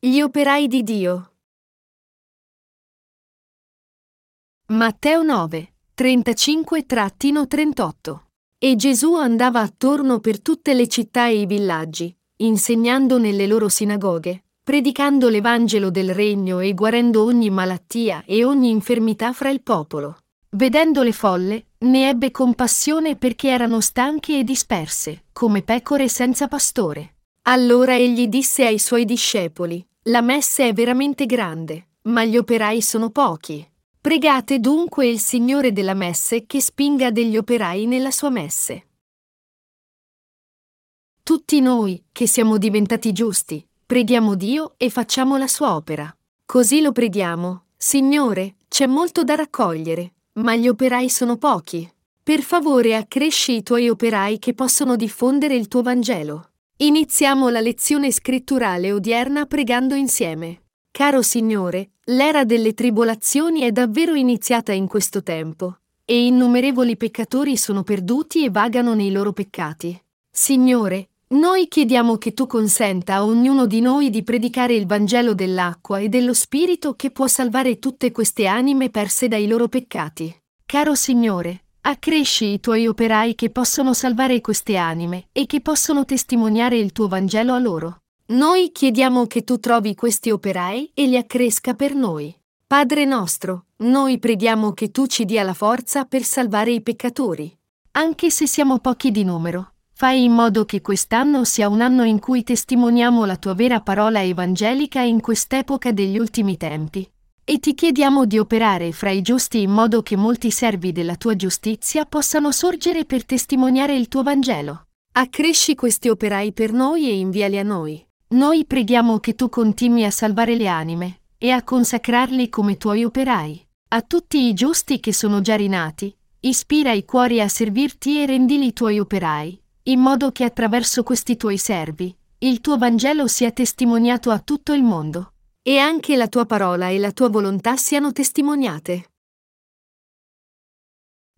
Gli operai di Dio. Matteo 9, 35-38. E Gesù andava attorno per tutte le città e i villaggi, insegnando nelle loro sinagoghe, predicando l'Evangelo del Regno e guarendo ogni malattia e ogni infermità fra il popolo. Vedendo le folle, ne ebbe compassione perché erano stanche e disperse, come pecore senza pastore. Allora egli disse ai suoi discepoli, la messe è veramente grande, ma gli operai sono pochi. Pregate dunque il Signore della messe che spinga degli operai nella sua messe. Tutti noi, che siamo diventati giusti, preghiamo Dio e facciamo la sua opera. Così lo preghiamo, Signore, c'è molto da raccogliere, ma gli operai sono pochi. Per favore accresci i tuoi operai che possono diffondere il tuo Vangelo. Iniziamo la lezione scritturale odierna pregando insieme. Caro Signore, l'era delle tribolazioni è davvero iniziata in questo tempo, e innumerevoli peccatori sono perduti e vagano nei loro peccati. Signore, noi chiediamo che tu consenta a ognuno di noi di predicare il Vangelo dell'acqua e dello Spirito che può salvare tutte queste anime perse dai loro peccati. Caro Signore, Accresci i tuoi operai che possono salvare queste anime e che possono testimoniare il tuo Vangelo a loro. Noi chiediamo che tu trovi questi operai e li accresca per noi. Padre nostro, noi preghiamo che tu ci dia la forza per salvare i peccatori. Anche se siamo pochi di numero, fai in modo che quest'anno sia un anno in cui testimoniamo la tua vera parola evangelica in quest'epoca degli ultimi tempi e ti chiediamo di operare fra i giusti in modo che molti servi della tua giustizia possano sorgere per testimoniare il tuo Vangelo. Accresci questi operai per noi e inviali a noi. Noi preghiamo che tu continui a salvare le anime e a consacrarli come tuoi operai. A tutti i giusti che sono già rinati, ispira i cuori a servirti e rendili i tuoi operai, in modo che attraverso questi tuoi servi, il tuo Vangelo sia testimoniato a tutto il mondo e anche la tua parola e la tua volontà siano testimoniate.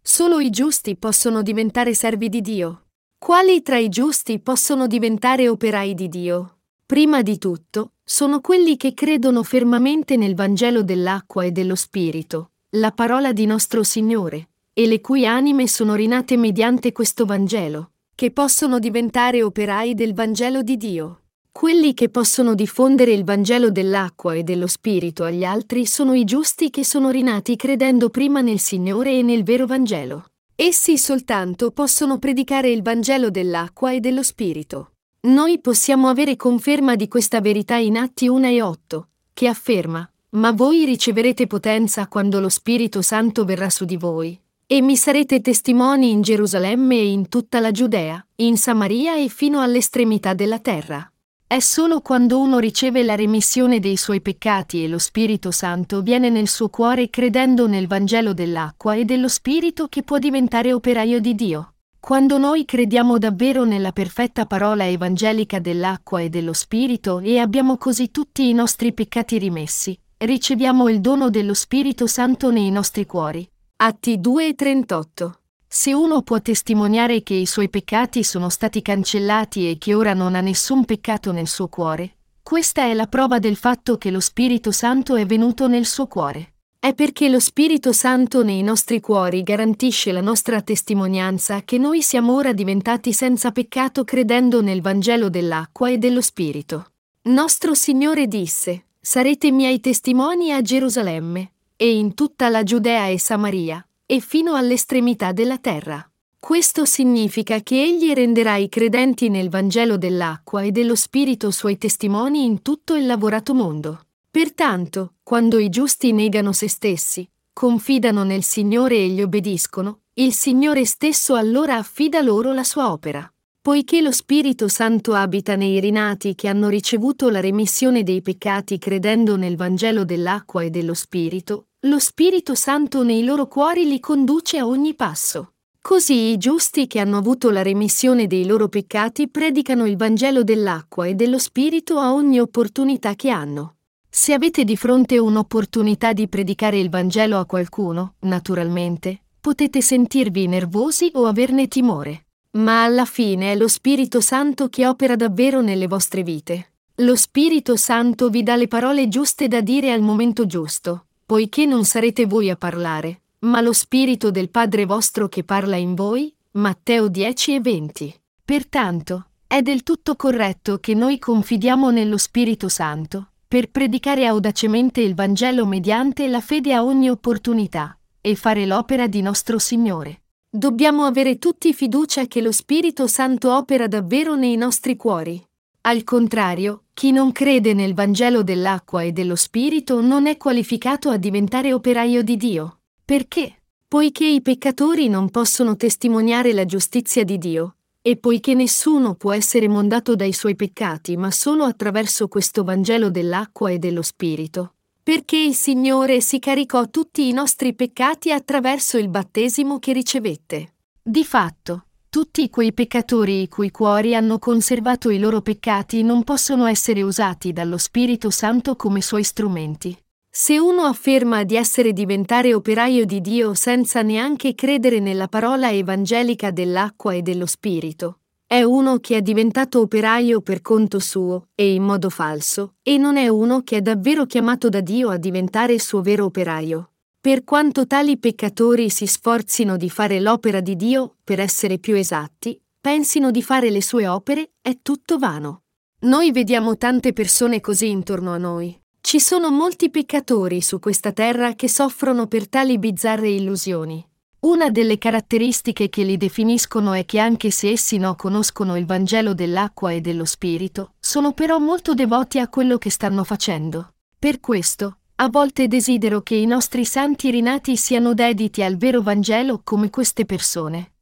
Solo i giusti possono diventare servi di Dio. Quali tra i giusti possono diventare operai di Dio? Prima di tutto, sono quelli che credono fermamente nel Vangelo dell'acqua e dello Spirito, la parola di nostro Signore, e le cui anime sono rinate mediante questo Vangelo, che possono diventare operai del Vangelo di Dio. Quelli che possono diffondere il Vangelo dell'acqua e dello Spirito agli altri sono i giusti che sono rinati credendo prima nel Signore e nel vero Vangelo. Essi soltanto possono predicare il Vangelo dell'acqua e dello Spirito. Noi possiamo avere conferma di questa verità in Atti 1 e 8, che afferma, ma voi riceverete potenza quando lo Spirito Santo verrà su di voi, e mi sarete testimoni in Gerusalemme e in tutta la Giudea, in Samaria e fino all'estremità della terra. È solo quando uno riceve la remissione dei suoi peccati e lo Spirito Santo viene nel suo cuore credendo nel Vangelo dell'acqua e dello Spirito che può diventare operaio di Dio. Quando noi crediamo davvero nella perfetta parola evangelica dell'acqua e dello Spirito e abbiamo così tutti i nostri peccati rimessi, riceviamo il dono dello Spirito Santo nei nostri cuori. Atti 2 e 38 se uno può testimoniare che i suoi peccati sono stati cancellati e che ora non ha nessun peccato nel suo cuore, questa è la prova del fatto che lo Spirito Santo è venuto nel suo cuore. È perché lo Spirito Santo nei nostri cuori garantisce la nostra testimonianza che noi siamo ora diventati senza peccato credendo nel Vangelo dell'acqua e dello Spirito. Nostro Signore disse, Sarete miei testimoni a Gerusalemme, e in tutta la Giudea e Samaria, e fino all'estremità della terra. Questo significa che egli renderà i credenti nel Vangelo dell'acqua e dello Spirito suoi testimoni in tutto il lavorato mondo. Pertanto, quando i giusti negano se stessi, confidano nel Signore e gli obbediscono, il Signore stesso allora affida loro la sua opera. Poiché lo Spirito Santo abita nei rinati che hanno ricevuto la remissione dei peccati credendo nel Vangelo dell'acqua e dello Spirito, lo Spirito Santo nei loro cuori li conduce a ogni passo. Così i giusti che hanno avuto la remissione dei loro peccati predicano il Vangelo dell'acqua e dello Spirito a ogni opportunità che hanno. Se avete di fronte un'opportunità di predicare il Vangelo a qualcuno, naturalmente, potete sentirvi nervosi o averne timore. Ma alla fine è lo Spirito Santo che opera davvero nelle vostre vite. Lo Spirito Santo vi dà le parole giuste da dire al momento giusto, poiché non sarete voi a parlare, ma lo Spirito del Padre vostro che parla in voi. Matteo 10 e 20. Pertanto, è del tutto corretto che noi confidiamo nello Spirito Santo, per predicare audacemente il Vangelo mediante la fede a ogni opportunità, e fare l'opera di nostro Signore. Dobbiamo avere tutti fiducia che lo Spirito Santo opera davvero nei nostri cuori. Al contrario, chi non crede nel Vangelo dell'acqua e dello Spirito non è qualificato a diventare operaio di Dio. Perché? Poiché i peccatori non possono testimoniare la giustizia di Dio, e poiché nessuno può essere mondato dai suoi peccati ma solo attraverso questo Vangelo dell'acqua e dello Spirito. Perché il Signore si caricò tutti i nostri peccati attraverso il battesimo che ricevette. Di fatto, tutti quei peccatori i cui cuori hanno conservato i loro peccati non possono essere usati dallo Spirito Santo come suoi strumenti. Se uno afferma di essere diventare operaio di Dio senza neanche credere nella parola evangelica dell'acqua e dello Spirito, è uno che è diventato operaio per conto suo e in modo falso, e non è uno che è davvero chiamato da Dio a diventare suo vero operaio. Per quanto tali peccatori si sforzino di fare l'opera di Dio, per essere più esatti, pensino di fare le sue opere, è tutto vano. Noi vediamo tante persone così intorno a noi. Ci sono molti peccatori su questa terra che soffrono per tali bizzarre illusioni. Una delle caratteristiche che li definiscono è che anche se essi no conoscono il Vangelo dell'acqua e dello Spirito, sono però molto devoti a quello che stanno facendo. Per questo, a volte desidero che i nostri santi rinati siano dediti al vero Vangelo come queste persone.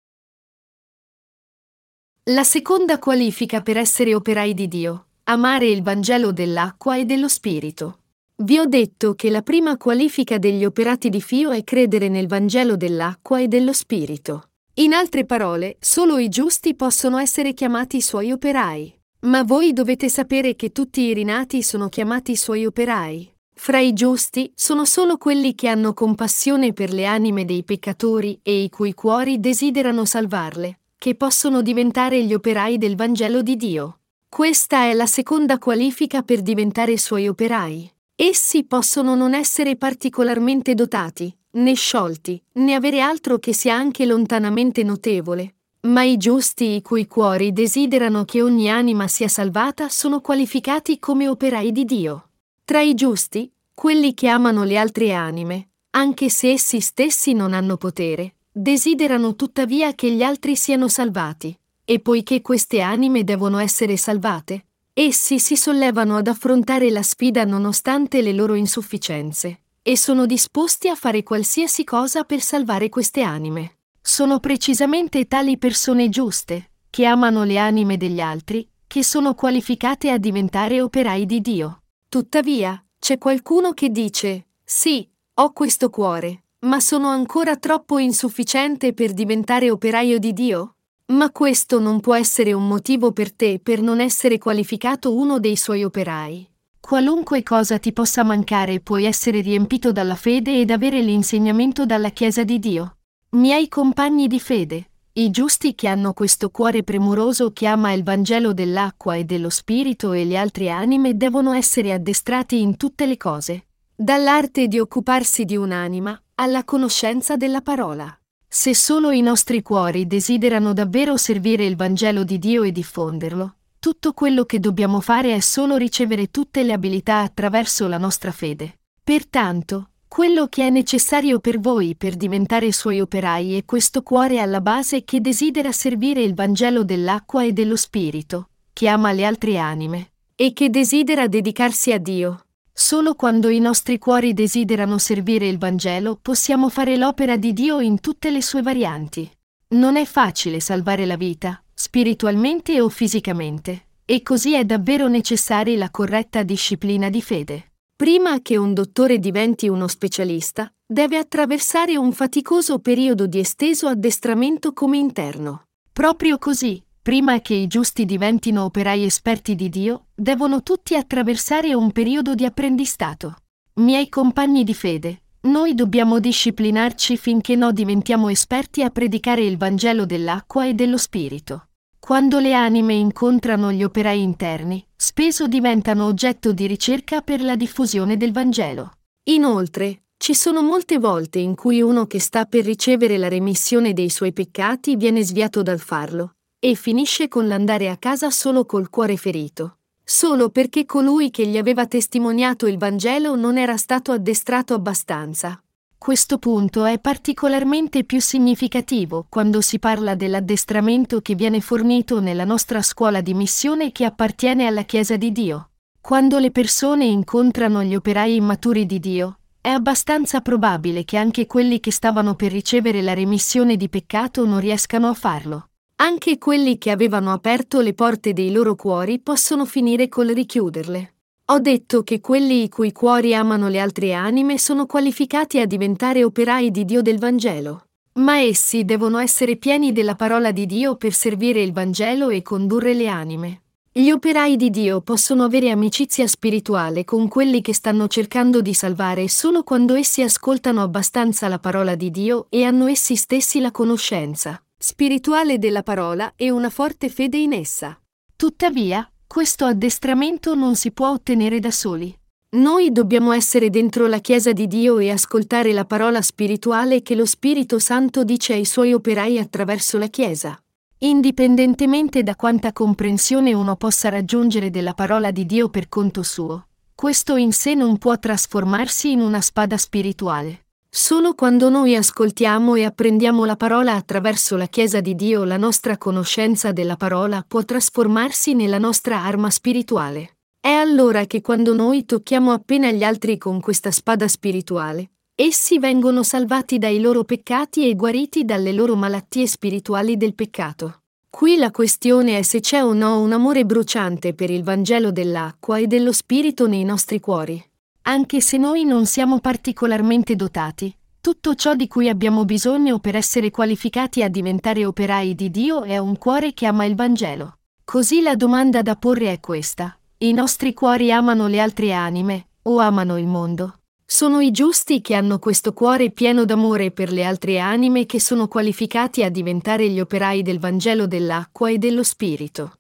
La seconda qualifica per essere operai di Dio, amare il Vangelo dell'acqua e dello Spirito. Vi ho detto che la prima qualifica degli operati di Fio è credere nel Vangelo dell'acqua e dello Spirito. In altre parole, solo i giusti possono essere chiamati suoi operai. Ma voi dovete sapere che tutti i rinati sono chiamati suoi operai. Fra i giusti sono solo quelli che hanno compassione per le anime dei peccatori e i cui cuori desiderano salvarle, che possono diventare gli operai del Vangelo di Dio. Questa è la seconda qualifica per diventare suoi operai. Essi possono non essere particolarmente dotati, né sciolti, né avere altro che sia anche lontanamente notevole, ma i giusti i cui cuori desiderano che ogni anima sia salvata sono qualificati come operai di Dio. Tra i giusti, quelli che amano le altre anime, anche se essi stessi non hanno potere, desiderano tuttavia che gli altri siano salvati, e poiché queste anime devono essere salvate, essi si sollevano ad affrontare la sfida nonostante le loro insufficienze, e sono disposti a fare qualsiasi cosa per salvare queste anime. Sono precisamente tali persone giuste, che amano le anime degli altri, che sono qualificate a diventare operai di Dio. Tuttavia, c'è qualcuno che dice, sì, ho questo cuore, ma sono ancora troppo insufficiente per diventare operaio di Dio? Ma questo non può essere un motivo per te per non essere qualificato uno dei suoi operai. Qualunque cosa ti possa mancare puoi essere riempito dalla fede ed avere l'insegnamento dalla Chiesa di Dio. Miei compagni di fede, i giusti che hanno questo cuore premuroso che ama il Vangelo dell'acqua e dello Spirito e le altre anime devono essere addestrati in tutte le cose, dall'arte di occuparsi di un'anima alla conoscenza della parola. Se solo i nostri cuori desiderano davvero servire il Vangelo di Dio e diffonderlo, tutto quello che dobbiamo fare è solo ricevere tutte le abilità attraverso la nostra fede. Pertanto, quello che è necessario per voi per diventare suoi operai è questo cuore alla base che desidera servire il Vangelo dell'acqua e dello Spirito, che ama le altre anime, e che desidera dedicarsi a Dio. Solo quando i nostri cuori desiderano servire il Vangelo possiamo fare l'opera di Dio in tutte le sue varianti. Non è facile salvare la vita, spiritualmente o fisicamente, e così è davvero necessaria la corretta disciplina di fede. Prima che un dottore diventi uno specialista, deve attraversare un faticoso periodo di esteso addestramento come interno. Proprio così, prima che i giusti diventino operai esperti di Dio, devono tutti attraversare un periodo di apprendistato. Miei compagni di fede, noi dobbiamo disciplinarci finché no diventiamo esperti a predicare il Vangelo dell'acqua e dello Spirito. Quando le anime incontrano gli operai interni, spesso diventano oggetto di ricerca per la diffusione del Vangelo. Inoltre, ci sono molte volte in cui uno che sta per ricevere la remissione dei suoi peccati viene sviato dal farlo, e finisce con l'andare a casa solo col cuore ferito, solo perché colui che gli aveva testimoniato il Vangelo non era stato addestrato abbastanza. Questo punto è particolarmente più significativo quando si parla dell'addestramento che viene fornito nella nostra scuola di missione che appartiene alla Chiesa di Dio. Quando le persone incontrano gli operai immaturi di Dio, è abbastanza probabile che anche quelli che stavano per ricevere la remissione di peccato non riescano a farlo. Anche quelli che avevano aperto le porte dei loro cuori possono finire col richiuderle. Ho detto che quelli i cui cuori amano le altre anime sono qualificati a diventare operai di Dio del Vangelo. Ma essi devono essere pieni della parola di Dio per servire il Vangelo e condurre le anime. Gli operai di Dio possono avere amicizia spirituale con quelli che stanno cercando di salvare solo quando essi ascoltano abbastanza la parola di Dio e hanno essi stessi la conoscenza spirituale della parola e una forte fede in essa. Tuttavia, questo addestramento non si può ottenere da soli. Noi dobbiamo essere dentro la Chiesa di Dio e ascoltare la parola spirituale che lo Spirito Santo dice ai suoi operai attraverso la Chiesa. Indipendentemente da quanta comprensione uno possa raggiungere della parola di Dio per conto suo, questo in sé non può trasformarsi in una spada spirituale. Solo quando noi ascoltiamo e apprendiamo la parola attraverso la Chiesa di Dio la nostra conoscenza della parola può trasformarsi nella nostra arma spirituale. È allora che quando noi tocchiamo appena gli altri con questa spada spirituale, essi vengono salvati dai loro peccati e guariti dalle loro malattie spirituali del peccato. Qui la questione è se c'è o no un amore bruciante per il Vangelo dell'acqua e dello Spirito nei nostri cuori. Anche se noi non siamo particolarmente dotati, tutto ciò di cui abbiamo bisogno per essere qualificati a diventare operai di Dio è un cuore che ama il Vangelo. Così la domanda da porre è questa. I nostri cuori amano le altre anime o amano il mondo? Sono i giusti che hanno questo cuore pieno d'amore per le altre anime che sono qualificati a diventare gli operai del Vangelo dell'acqua e dello Spirito.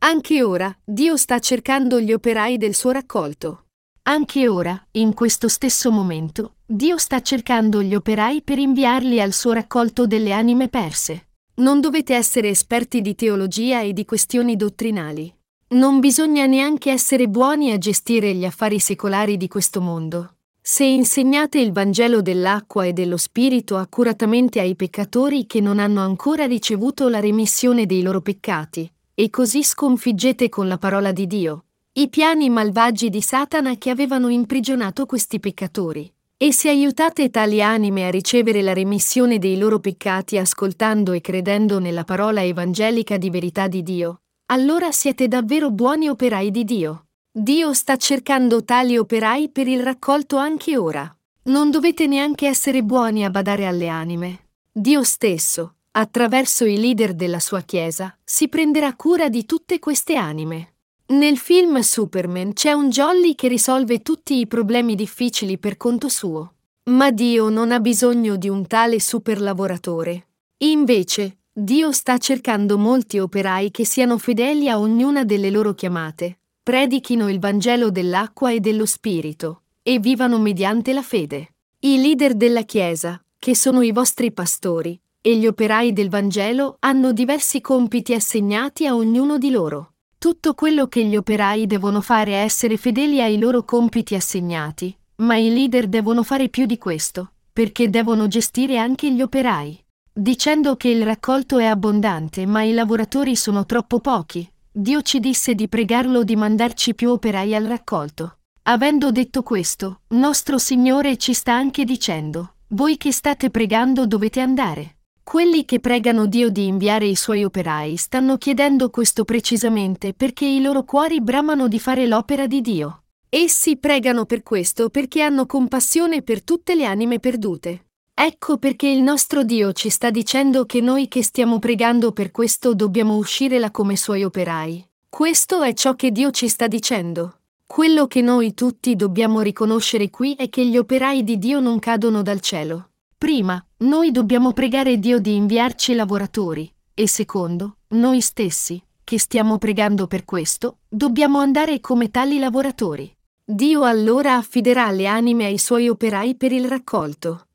Anche ora, Dio sta cercando gli operai del suo raccolto. Anche ora, in questo stesso momento, Dio sta cercando gli operai per inviarli al suo raccolto delle anime perse. Non dovete essere esperti di teologia e di questioni dottrinali. Non bisogna neanche essere buoni a gestire gli affari secolari di questo mondo. Se insegnate il Vangelo dell'acqua e dello Spirito accuratamente ai peccatori che non hanno ancora ricevuto la remissione dei loro peccati, e così sconfiggete con la parola di Dio i piani malvagi di Satana che avevano imprigionato questi peccatori. E se aiutate tali anime a ricevere la remissione dei loro peccati ascoltando e credendo nella parola evangelica di verità di Dio, allora siete davvero buoni operai di Dio. Dio sta cercando tali operai per il raccolto anche ora. Non dovete neanche essere buoni a badare alle anime. Dio stesso, attraverso i leader della sua Chiesa, si prenderà cura di tutte queste anime. Nel film Superman c'è un Jolly che risolve tutti i problemi difficili per conto suo. Ma Dio non ha bisogno di un tale superlavoratore. Invece, Dio sta cercando molti operai che siano fedeli a ognuna delle loro chiamate, predichino il Vangelo dell'acqua e dello Spirito, e vivano mediante la fede. I leader della Chiesa, che sono i vostri pastori, e gli operai del Vangelo hanno diversi compiti assegnati a ognuno di loro. Tutto quello che gli operai devono fare è essere fedeli ai loro compiti assegnati, ma i leader devono fare più di questo, perché devono gestire anche gli operai. Dicendo che il raccolto è abbondante ma i lavoratori sono troppo pochi, Dio ci disse di pregarlo di mandarci più operai al raccolto. Avendo detto questo, nostro Signore ci sta anche dicendo, voi che state pregando dovete andare. Quelli che pregano Dio di inviare i suoi operai stanno chiedendo questo precisamente perché i loro cuori bramano di fare l'opera di Dio. Essi pregano per questo perché hanno compassione per tutte le anime perdute. Ecco perché il nostro Dio ci sta dicendo che noi che stiamo pregando per questo dobbiamo uscire là come suoi operai. Questo è ciò che Dio ci sta dicendo. Quello che noi tutti dobbiamo riconoscere qui è che gli operai di Dio non cadono dal cielo. Prima, noi dobbiamo pregare Dio di inviarci lavoratori, E secondo, noi stessi, che stiamo pregando per questo, dobbiamo andare come tali lavoratori. Dio allora affiderà le anime ai suoi operai per il raccolto.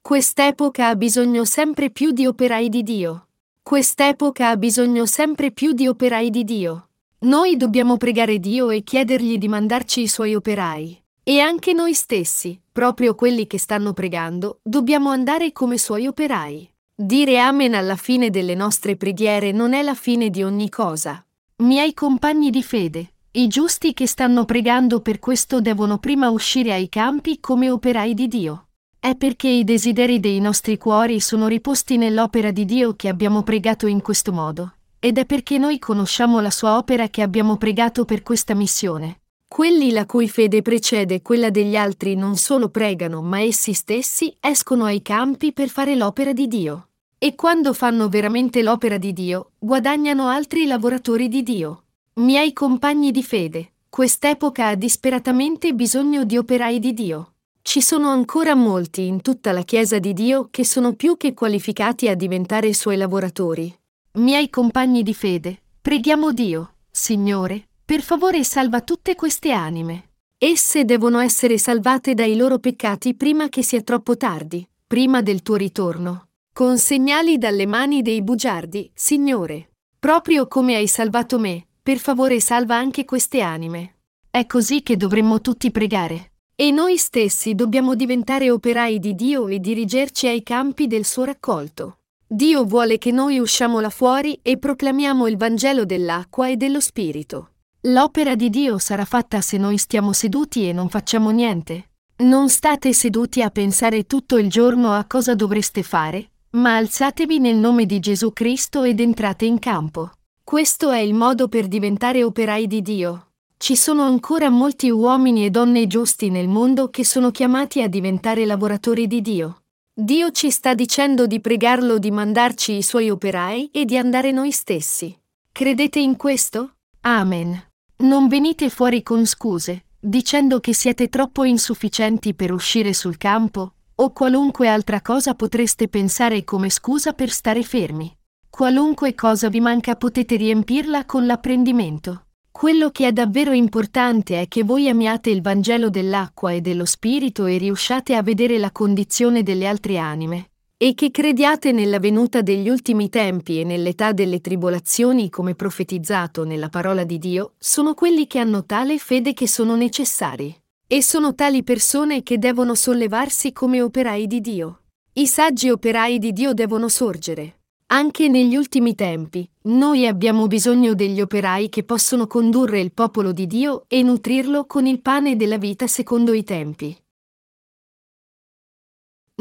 Quest'epoca ha bisogno sempre più di operai di Dio. Quest'epoca ha bisogno sempre più di operai di Dio. Noi dobbiamo pregare Dio e chiedergli di mandarci i suoi operai. E anche noi stessi, proprio quelli che stanno pregando, dobbiamo andare come suoi operai. Dire Amen alla fine delle nostre preghiere non è la fine di ogni cosa. Miei compagni di fede, i giusti che stanno pregando per questo devono prima uscire ai campi come operai di Dio. È perché i desideri dei nostri cuori sono riposti nell'opera di Dio che abbiamo pregato in questo modo, ed è perché noi conosciamo la sua opera che abbiamo pregato per questa missione. Quelli la cui fede precede quella degli altri non solo pregano, ma essi stessi escono ai campi per fare l'opera di Dio. E quando fanno veramente l'opera di Dio, guadagnano altri lavoratori di Dio. Miei compagni di fede, quest'epoca ha disperatamente bisogno di operai di Dio. Ci sono ancora molti in tutta la Chiesa di Dio che sono più che qualificati a diventare suoi lavoratori. Miei compagni di fede, preghiamo Dio, Signore, per favore salva tutte queste anime. Esse devono essere salvate dai loro peccati prima che sia troppo tardi, prima del tuo ritorno. Con segnali dalle mani dei bugiardi, Signore. Proprio come hai salvato me, per favore salva anche queste anime. È così che dovremmo tutti pregare. E noi stessi dobbiamo diventare operai di Dio e dirigerci ai campi del suo raccolto. Dio vuole che noi usciamo là fuori e proclamiamo il Vangelo dell'acqua e dello Spirito. L'opera di Dio sarà fatta se noi stiamo seduti e non facciamo niente. Non state seduti a pensare tutto il giorno a cosa dovreste fare, ma alzatevi nel nome di Gesù Cristo ed entrate in campo. Questo è il modo per diventare operai di Dio. Ci sono ancora molti uomini e donne giusti nel mondo che sono chiamati a diventare lavoratori di Dio. Dio ci sta dicendo di pregarlo di mandarci i suoi operai e di andare noi stessi. Credete in questo? Amen. Non venite fuori con scuse, dicendo che siete troppo insufficienti per uscire sul campo, o qualunque altra cosa potreste pensare come scusa per stare fermi. Qualunque cosa vi manca potete riempirla con l'apprendimento. Quello che è davvero importante è che voi amiate il Vangelo dell'acqua e dello Spirito e riusciate a vedere la condizione delle altre anime, e che crediate nella venuta degli ultimi tempi e nell'età delle tribolazioni come profetizzato nella parola di Dio, sono quelli che hanno tale fede che sono necessari. E sono tali persone che devono sollevarsi come operai di Dio. I saggi operai di Dio devono sorgere. Anche negli ultimi tempi, noi abbiamo bisogno degli operai che possono condurre il popolo di Dio e nutrirlo con il pane della vita secondo i tempi.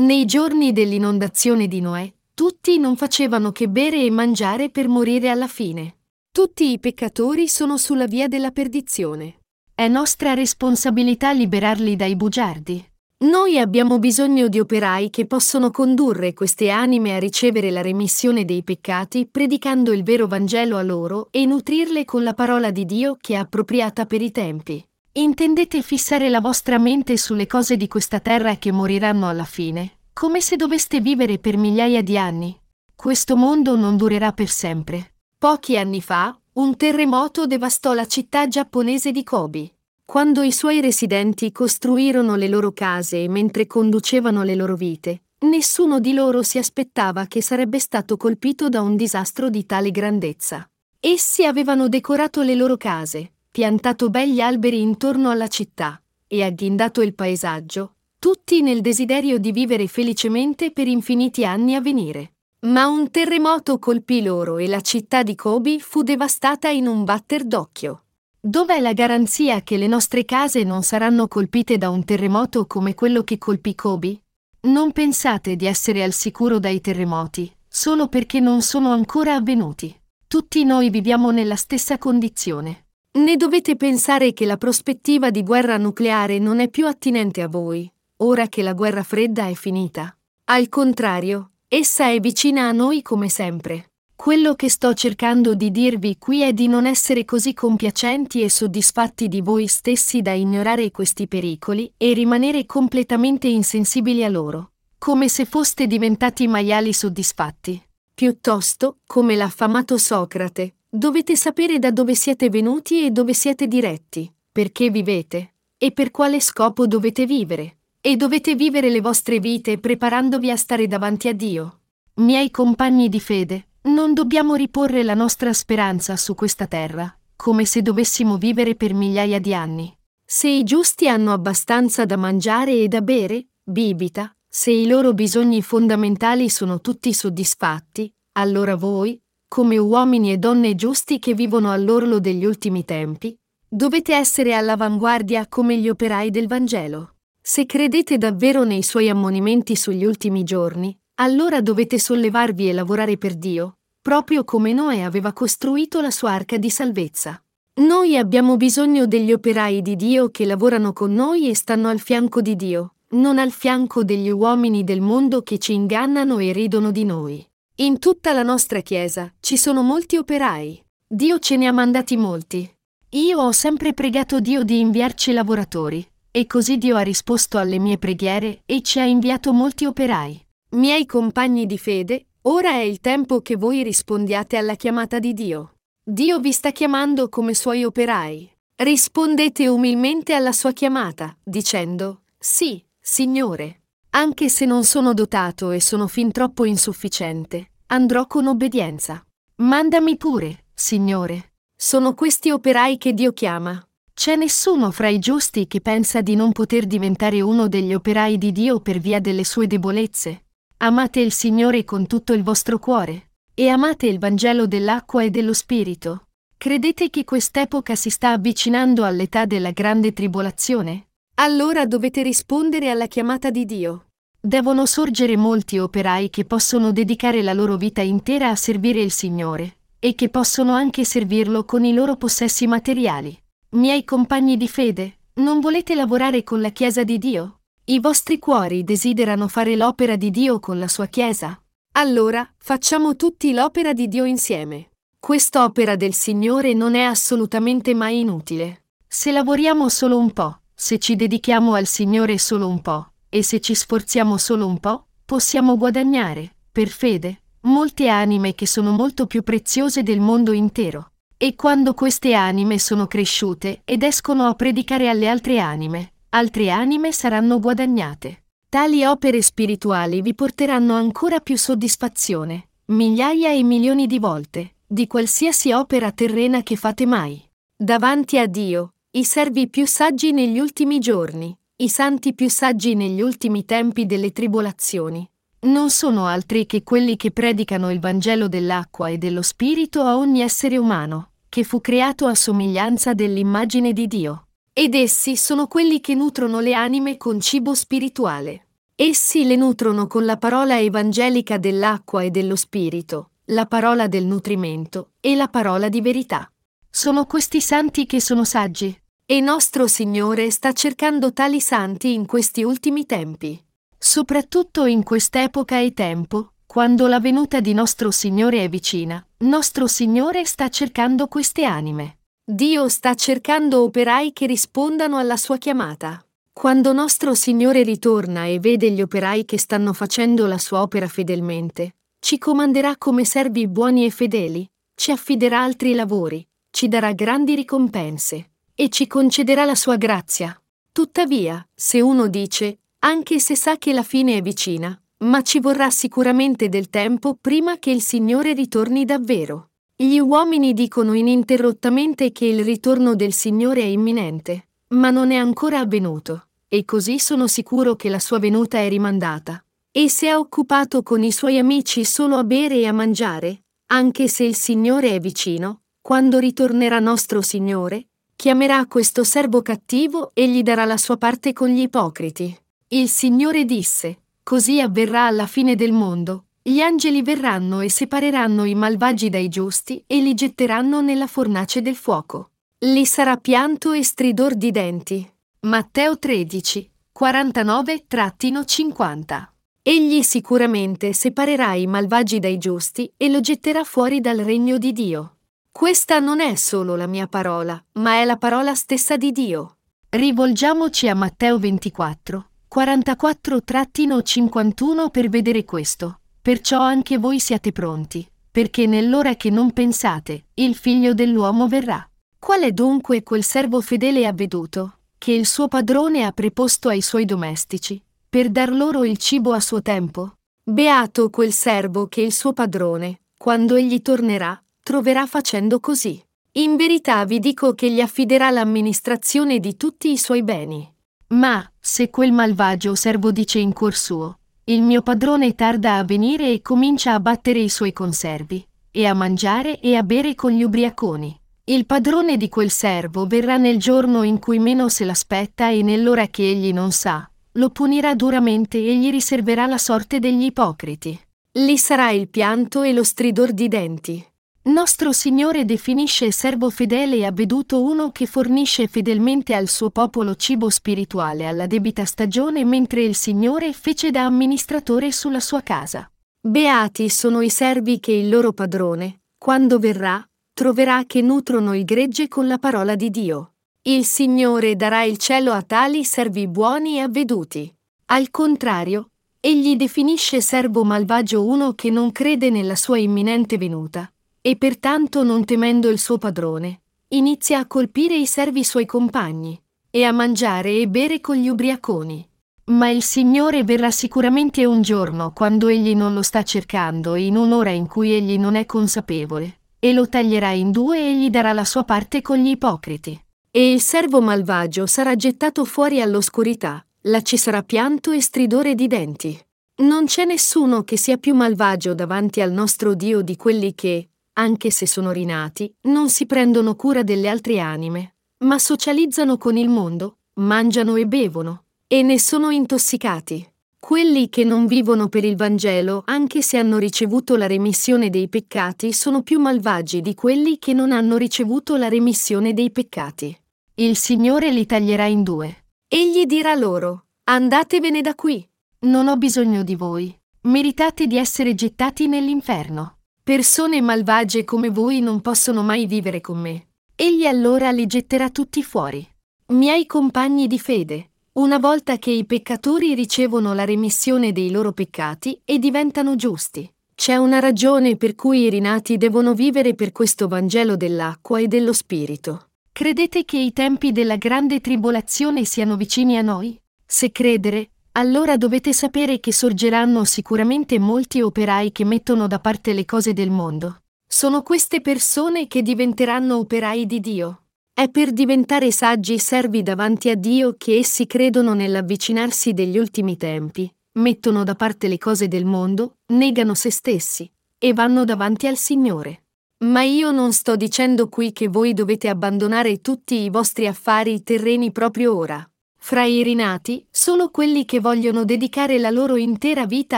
Nei giorni dell'inondazione di Noè, tutti non facevano che bere e mangiare per morire alla fine. Tutti i peccatori sono sulla via della perdizione. È nostra responsabilità liberarli dai bugiardi. Noi abbiamo bisogno di operai che possono condurre queste anime a ricevere la remissione dei peccati predicando il vero Vangelo a loro e nutrirle con la parola di Dio che è appropriata per i tempi. Intendete fissare la vostra mente sulle cose di questa terra che moriranno alla fine, come se doveste vivere per migliaia di anni. Questo mondo non durerà per sempre. Pochi anni fa, un terremoto devastò la città giapponese di Kobe. Quando i suoi residenti costruirono le loro case mentre conducevano le loro vite, nessuno di loro si aspettava che sarebbe stato colpito da un disastro di tale grandezza. Essi avevano decorato le loro case, piantato begli alberi intorno alla città e agghindato il paesaggio, tutti nel desiderio di vivere felicemente per infiniti anni a venire. Ma un terremoto colpì loro e la città di Kobe fu devastata in un batter d'occhio. Dov'è la garanzia che le nostre case non saranno colpite da un terremoto come quello che colpì Kobe? Non pensate di essere al sicuro dai terremoti, solo perché non sono ancora avvenuti. Tutti noi viviamo nella stessa condizione. Ne dovete pensare che la prospettiva di guerra nucleare non è più attinente a voi, ora che la guerra fredda è finita. Al contrario, essa è vicina a noi come sempre. Quello che sto cercando di dirvi qui è di non essere così compiacenti e soddisfatti di voi stessi da ignorare questi pericoli e rimanere completamente insensibili a loro. come se foste diventati maiali soddisfatti. Piuttosto, come l'affamato Socrate, dovete sapere da dove siete venuti e dove siete diretti, perché vivete, e per quale scopo dovete vivere, e dovete vivere le vostre vite preparandovi a stare davanti a Dio. Miei compagni di fede, non dobbiamo riporre la nostra speranza su questa terra, come se dovessimo vivere per migliaia di anni. Se i giusti hanno abbastanza da mangiare e da bere, bibita, se i loro bisogni fondamentali sono tutti soddisfatti, allora voi, come uomini e donne giusti che vivono all'orlo degli ultimi tempi, dovete essere all'avanguardia come gli operai del Vangelo. Se credete davvero nei suoi ammonimenti sugli ultimi giorni, allora dovete sollevarvi e lavorare per Dio, proprio come Noè aveva costruito la sua arca di salvezza. Noi abbiamo bisogno degli operai di Dio che lavorano con noi e stanno al fianco di Dio, non al fianco degli uomini del mondo che ci ingannano e ridono di noi. In tutta la nostra Chiesa ci sono molti operai. Dio ce ne ha mandati molti. Io ho sempre pregato Dio di inviarci lavoratori, e così Dio ha risposto alle mie preghiere e ci ha inviato molti operai. Miei compagni di fede, ora è il tempo che voi rispondiate alla chiamata di Dio. Dio vi sta chiamando come suoi operai. Rispondete umilmente alla sua chiamata, dicendo, Sì, Signore. Anche se non sono dotato e sono fin troppo insufficiente, andrò con obbedienza. Mandami pure, Signore. Sono questi operai che Dio chiama. C'è nessuno fra i giusti che pensa di non poter diventare uno degli operai di Dio per via delle sue debolezze. Amate il Signore con tutto il vostro cuore e amate il Vangelo dell'acqua e dello Spirito. Credete che quest'epoca si sta avvicinando all'età della grande tribolazione? Allora dovete rispondere alla chiamata di Dio. Devono sorgere molti operai che possono dedicare la loro vita intera a servire il Signore e che possono anche servirlo con i loro possessi materiali. Miei compagni di fede, non volete lavorare con la Chiesa di Dio? I vostri cuori desiderano fare l'opera di Dio con la sua Chiesa? Allora, facciamo tutti l'opera di Dio insieme. Quest'opera del Signore non è assolutamente mai inutile. Se lavoriamo solo un po', se ci dedichiamo al Signore solo un po', e se ci sforziamo solo un po', possiamo guadagnare, per fede, molte anime che sono molto più preziose del mondo intero. E quando queste anime sono cresciute ed escono a predicare alle altre anime, altre anime saranno guadagnate. Tali opere spirituali vi porteranno ancora più soddisfazione, migliaia e milioni di volte, di qualsiasi opera terrena che fate mai. Davanti a Dio, i servi più saggi negli ultimi giorni, i santi più saggi negli ultimi tempi delle tribolazioni, non sono altri che quelli che predicano il Vangelo dell'acqua e dello Spirito a ogni essere umano, che fu creato a somiglianza dell'immagine di Dio. Ed essi sono quelli che nutrono le anime con cibo spirituale. Essi le nutrono con la parola evangelica dell'acqua e dello spirito, la parola del nutrimento e la parola di verità. Sono questi santi che sono saggi. E nostro Signore sta cercando tali santi in questi ultimi tempi. Soprattutto in quest'epoca e tempo, quando la venuta di nostro Signore è vicina, nostro Signore sta cercando queste anime. Dio sta cercando operai che rispondano alla sua chiamata. Quando nostro Signore ritorna e vede gli operai che stanno facendo la sua opera fedelmente, ci comanderà come servi buoni e fedeli, ci affiderà altri lavori, ci darà grandi ricompense e ci concederà la sua grazia. Tuttavia, se uno dice, anche se sa che la fine è vicina, ma ci vorrà sicuramente del tempo prima che il Signore ritorni davvero. Gli uomini dicono ininterrottamente che il ritorno del Signore è imminente, ma non è ancora avvenuto, e così sono sicuro che la sua venuta è rimandata. E se è occupato con i suoi amici solo a bere e a mangiare, anche se il Signore è vicino, quando ritornerà nostro Signore, chiamerà questo servo cattivo e gli darà la sua parte con gli ipocriti. Il Signore disse, così avverrà alla fine del mondo, gli angeli verranno e separeranno i malvagi dai giusti e li getteranno nella fornace del fuoco. Lì sarà pianto e stridor di denti. Matteo 13, 49-50. Egli sicuramente separerà i malvagi dai giusti e lo getterà fuori dal regno di Dio. Questa non è solo la mia parola, ma è la parola stessa di Dio. Rivolgiamoci a Matteo 24, 44-51 per vedere questo. Perciò anche voi siate pronti, perché nell'ora che non pensate, il figlio dell'uomo verrà. Qual è dunque quel servo fedele e avveduto, che il suo padrone ha preposto ai suoi domestici, per dar loro il cibo a suo tempo? Beato quel servo che il suo padrone, quando egli tornerà, troverà facendo così. In verità vi dico che gli affiderà l'amministrazione di tutti i suoi beni. Ma, se quel malvagio servo dice in cuor suo, il mio padrone tarda a venire e comincia a battere i suoi conservi, e a mangiare e a bere con gli ubriaconi. Il padrone di quel servo verrà nel giorno in cui meno se l'aspetta e nell'ora che egli non sa. Lo punirà duramente e gli riserverà la sorte degli ipocriti. Lì sarà il pianto e lo stridor di denti. Nostro Signore definisce servo fedele e avveduto uno che fornisce fedelmente al suo popolo cibo spirituale alla debita stagione mentre il Signore fece da amministratore sulla sua casa. Beati sono i servi che il loro padrone, quando verrà, troverà che nutrono il gregge con la parola di Dio. Il Signore darà il cielo a tali servi buoni e avveduti. Al contrario, egli definisce servo malvagio uno che non crede nella sua imminente venuta e pertanto non temendo il suo padrone, inizia a colpire i servi suoi compagni e a mangiare e bere con gli ubriaconi. Ma il Signore verrà sicuramente un giorno quando egli non lo sta cercando e in un'ora in cui egli non è consapevole, e lo taglierà in due e gli darà la sua parte con gli ipocriti. E il servo malvagio sarà gettato fuori all'oscurità, là ci sarà pianto e stridore di denti. Non c'è nessuno che sia più malvagio davanti al nostro Dio di quelli che, anche se sono rinati, non si prendono cura delle altre anime, ma socializzano con il mondo, mangiano e bevono, e ne sono intossicati. Quelli che non vivono per il Vangelo, anche se hanno ricevuto la remissione dei peccati, sono più malvagi di quelli che non hanno ricevuto la remissione dei peccati. Il Signore li taglierà in due. Egli dirà loro, Andatevene da qui. Non ho bisogno di voi. Meritate di essere gettati nell'inferno. Persone malvagie come voi non possono mai vivere con me. Egli allora li getterà tutti fuori. Miei compagni di fede, una volta che i peccatori ricevono la remissione dei loro peccati e diventano giusti. C'è una ragione per cui i rinati devono vivere per questo Vangelo dell'acqua e dello Spirito. Credete che i tempi della grande tribolazione siano vicini a noi? Se credere, allora dovete sapere che sorgeranno sicuramente molti operai che mettono da parte le cose del mondo. Sono queste persone che diventeranno operai di Dio. È per diventare saggi servi davanti a Dio che essi credono nell'avvicinarsi degli ultimi tempi, mettono da parte le cose del mondo, negano se stessi e vanno davanti al Signore. Ma io non sto dicendo qui che voi dovete abbandonare tutti i vostri affari terreni proprio ora. Fra i rinati, solo quelli che vogliono dedicare la loro intera vita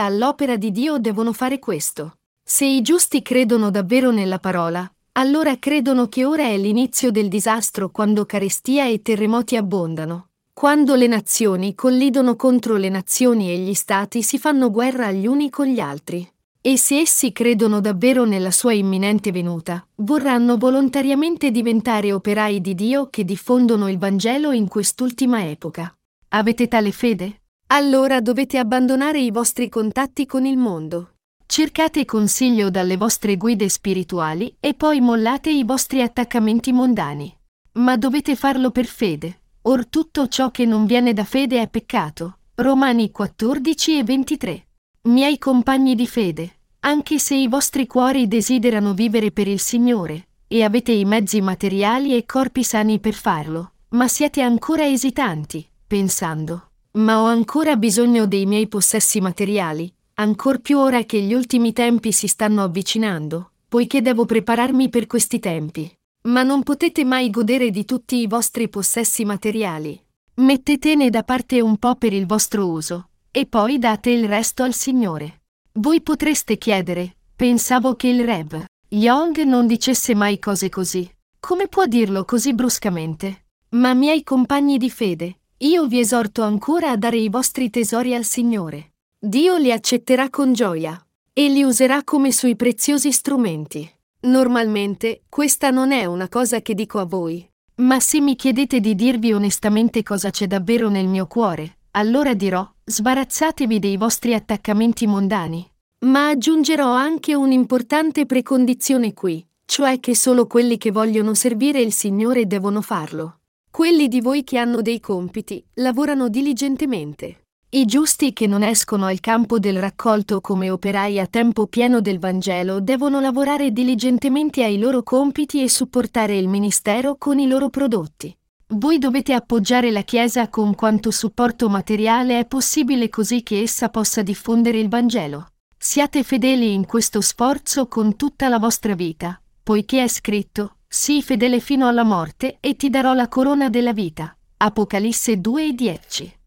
all'opera di Dio devono fare questo. Se i giusti credono davvero nella parola, allora credono che ora è l'inizio del disastro quando carestia e terremoti abbondano. Quando le nazioni collidono contro le nazioni e gli stati si fanno guerra gli uni con gli altri. E se essi credono davvero nella sua imminente venuta, vorranno volontariamente diventare operai di Dio che diffondono il Vangelo in quest'ultima epoca. Avete tale fede? Allora dovete abbandonare i vostri contatti con il mondo. Cercate consiglio dalle vostre guide spirituali e poi mollate i vostri attaccamenti mondani. Ma dovete farlo per fede. Or tutto ciò che non viene da fede è peccato. Romani 14 e 23. Miei compagni di fede, anche se i vostri cuori desiderano vivere per il Signore, e avete i mezzi materiali e corpi sani per farlo, ma siete ancora esitanti, pensando, ma ho ancora bisogno dei miei possessi materiali, ancor più ora che gli ultimi tempi si stanno avvicinando, poiché devo prepararmi per questi tempi. Ma non potete mai godere di tutti i vostri possessi materiali. Mettetene da parte un po' per il vostro uso, e poi date il resto al Signore. Voi potreste chiedere, pensavo che il Rev Young non dicesse mai cose così. Come può dirlo così bruscamente? Ma miei compagni di fede, io vi esorto ancora a dare i vostri tesori al Signore. Dio li accetterà con gioia e li userà come sui preziosi strumenti. Normalmente, questa non è una cosa che dico a voi. Ma se mi chiedete di dirvi onestamente cosa c'è davvero nel mio cuore, allora dirò, sbarazzatevi dei vostri attaccamenti mondani. Ma aggiungerò anche un'importante precondizione qui, cioè che solo quelli che vogliono servire il Signore devono farlo. Quelli di voi che hanno dei compiti, lavorano diligentemente. I giusti che non escono al campo del raccolto come operai a tempo pieno del Vangelo devono lavorare diligentemente ai loro compiti e supportare il ministero con i loro prodotti. Voi dovete appoggiare la Chiesa con quanto supporto materiale è possibile così che essa possa diffondere il Vangelo. Siate fedeli in questo sforzo con tutta la vostra vita, poiché è scritto, sii fedele fino alla morte e ti darò la corona della vita. Apocalisse 2 e 10.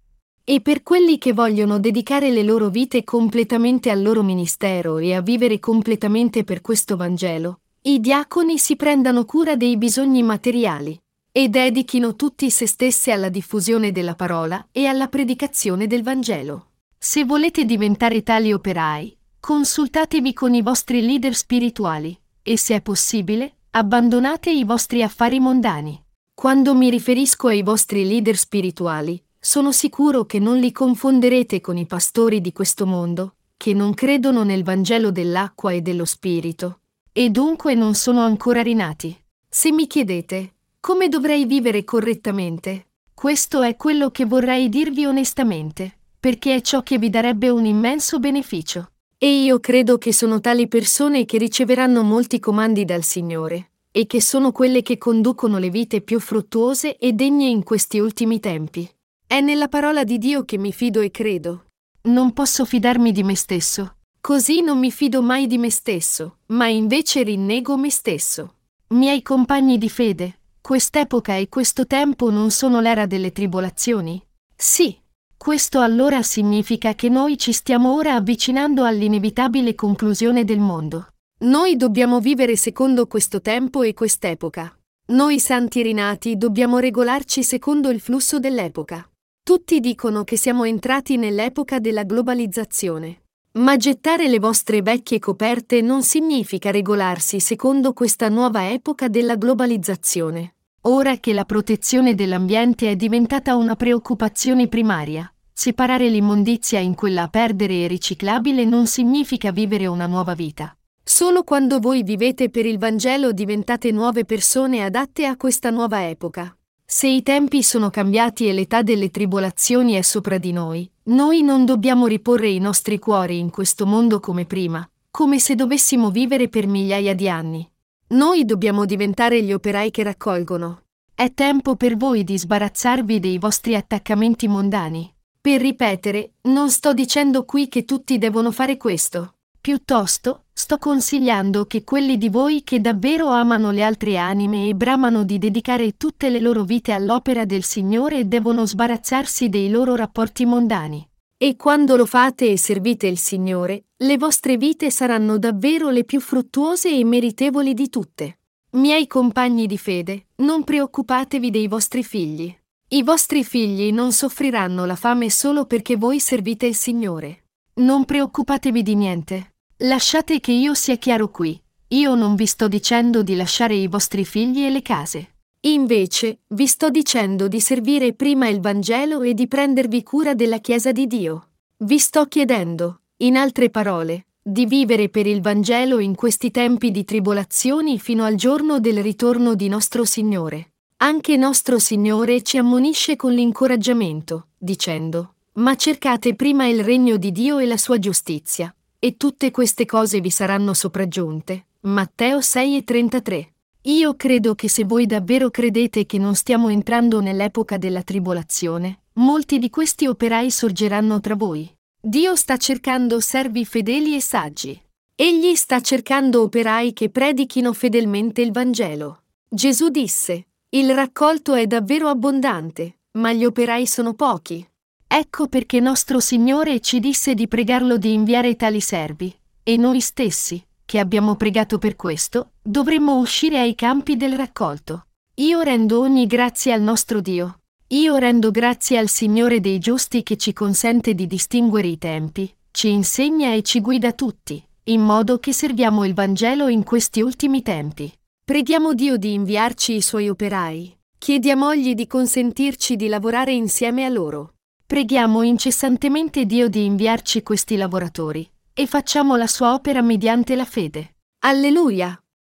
E per quelli che vogliono dedicare le loro vite completamente al loro ministero e a vivere completamente per questo Vangelo, i diaconi si prendano cura dei bisogni materiali e dedichino tutti se stessi alla diffusione della parola e alla predicazione del Vangelo. Se volete diventare tali operai, Consultatevi con i vostri leader spirituali e, se è possibile, abbandonate i vostri affari mondani. Quando mi riferisco ai vostri leader spirituali, sono sicuro che non li confonderete con i pastori di questo mondo, che non credono nel Vangelo dell'acqua e dello Spirito, e dunque non sono ancora rinati. Se mi chiedete, come dovrei vivere correttamente? Questo è quello che vorrei dirvi onestamente, perché è ciò che vi darebbe un immenso beneficio. E io credo che sono tali persone che riceveranno molti comandi dal Signore, e che sono quelle che conducono le vite più fruttuose e degne in questi ultimi tempi. È nella parola di Dio che mi fido e credo. Non posso fidarmi di me stesso. Così non mi fido mai di me stesso, ma invece rinnego me stesso. Miei compagni di fede, quest'epoca e questo tempo non sono l'era delle tribolazioni? Sì, questo allora significa che noi ci stiamo ora avvicinando all'inevitabile conclusione del mondo. Noi dobbiamo vivere secondo questo tempo e quest'epoca. Noi santi rinati dobbiamo regolarci secondo il flusso dell'epoca. Tutti dicono che siamo entrati nell'epoca della globalizzazione. Ma gettare le vostre vecchie coperte non significa regolarsi secondo questa nuova epoca della globalizzazione. Ora che la protezione dell'ambiente è diventata una preoccupazione primaria, separare l'immondizia in quella a perdere e riciclabile non significa vivere una nuova vita. Solo quando voi vivete per il Vangelo diventate nuove persone adatte a questa nuova epoca. Se i tempi sono cambiati e l'età delle tribolazioni è sopra di noi, noi non dobbiamo riporre i nostri cuori in questo mondo come prima, come se dovessimo vivere per migliaia di anni. Noi dobbiamo diventare gli operai che raccolgono. È tempo per voi di sbarazzarvi dei vostri attaccamenti mondani. Per ripetere, non sto dicendo qui che tutti devono fare questo. Piuttosto, sto consigliando che quelli di voi che davvero amano le altre anime e bramano di dedicare tutte le loro vite all'opera del Signore devono sbarazzarsi dei loro rapporti mondani. E quando lo fate e servite il Signore, le vostre vite saranno davvero le più fruttuose e meritevoli di tutte. Miei compagni di fede, non preoccupatevi dei vostri figli. I vostri figli non soffriranno la fame solo perché voi servite il Signore. Non preoccupatevi di niente. Lasciate che io sia chiaro qui. Io non vi sto dicendo di lasciare i vostri figli e le case. Invece, vi sto dicendo di servire prima il Vangelo e di prendervi cura della Chiesa di Dio. Vi sto chiedendo, in altre parole, di vivere per il Vangelo in questi tempi di tribolazioni fino al giorno del ritorno di nostro Signore. Anche nostro Signore ci ammonisce con l'incoraggiamento, dicendo, Ma cercate prima il regno di Dio e la sua giustizia, e tutte queste cose vi saranno sopraggiunte. Matteo 6 e 33. Io credo che se voi davvero credete che non stiamo entrando nell'epoca della tribolazione, molti di questi operai sorgeranno tra voi. Dio sta cercando servi fedeli e saggi. Egli sta cercando operai che predichino fedelmente il Vangelo. Gesù disse, il raccolto è davvero abbondante, ma gli operai sono pochi. Ecco perché nostro Signore ci disse di pregarlo di inviare tali servi, e noi stessi, che abbiamo pregato per questo, dovremmo uscire ai campi del raccolto. Io rendo ogni grazie al nostro Dio. Io rendo grazie al Signore dei giusti che ci consente di distinguere i tempi, ci insegna e ci guida tutti, in modo che serviamo il Vangelo in questi ultimi tempi. Preghiamo Dio di inviarci i suoi operai. Chiediamogli di consentirci di lavorare insieme a loro. Preghiamo incessantemente Dio di inviarci questi lavoratori e facciamo la sua opera mediante la fede. Alleluia!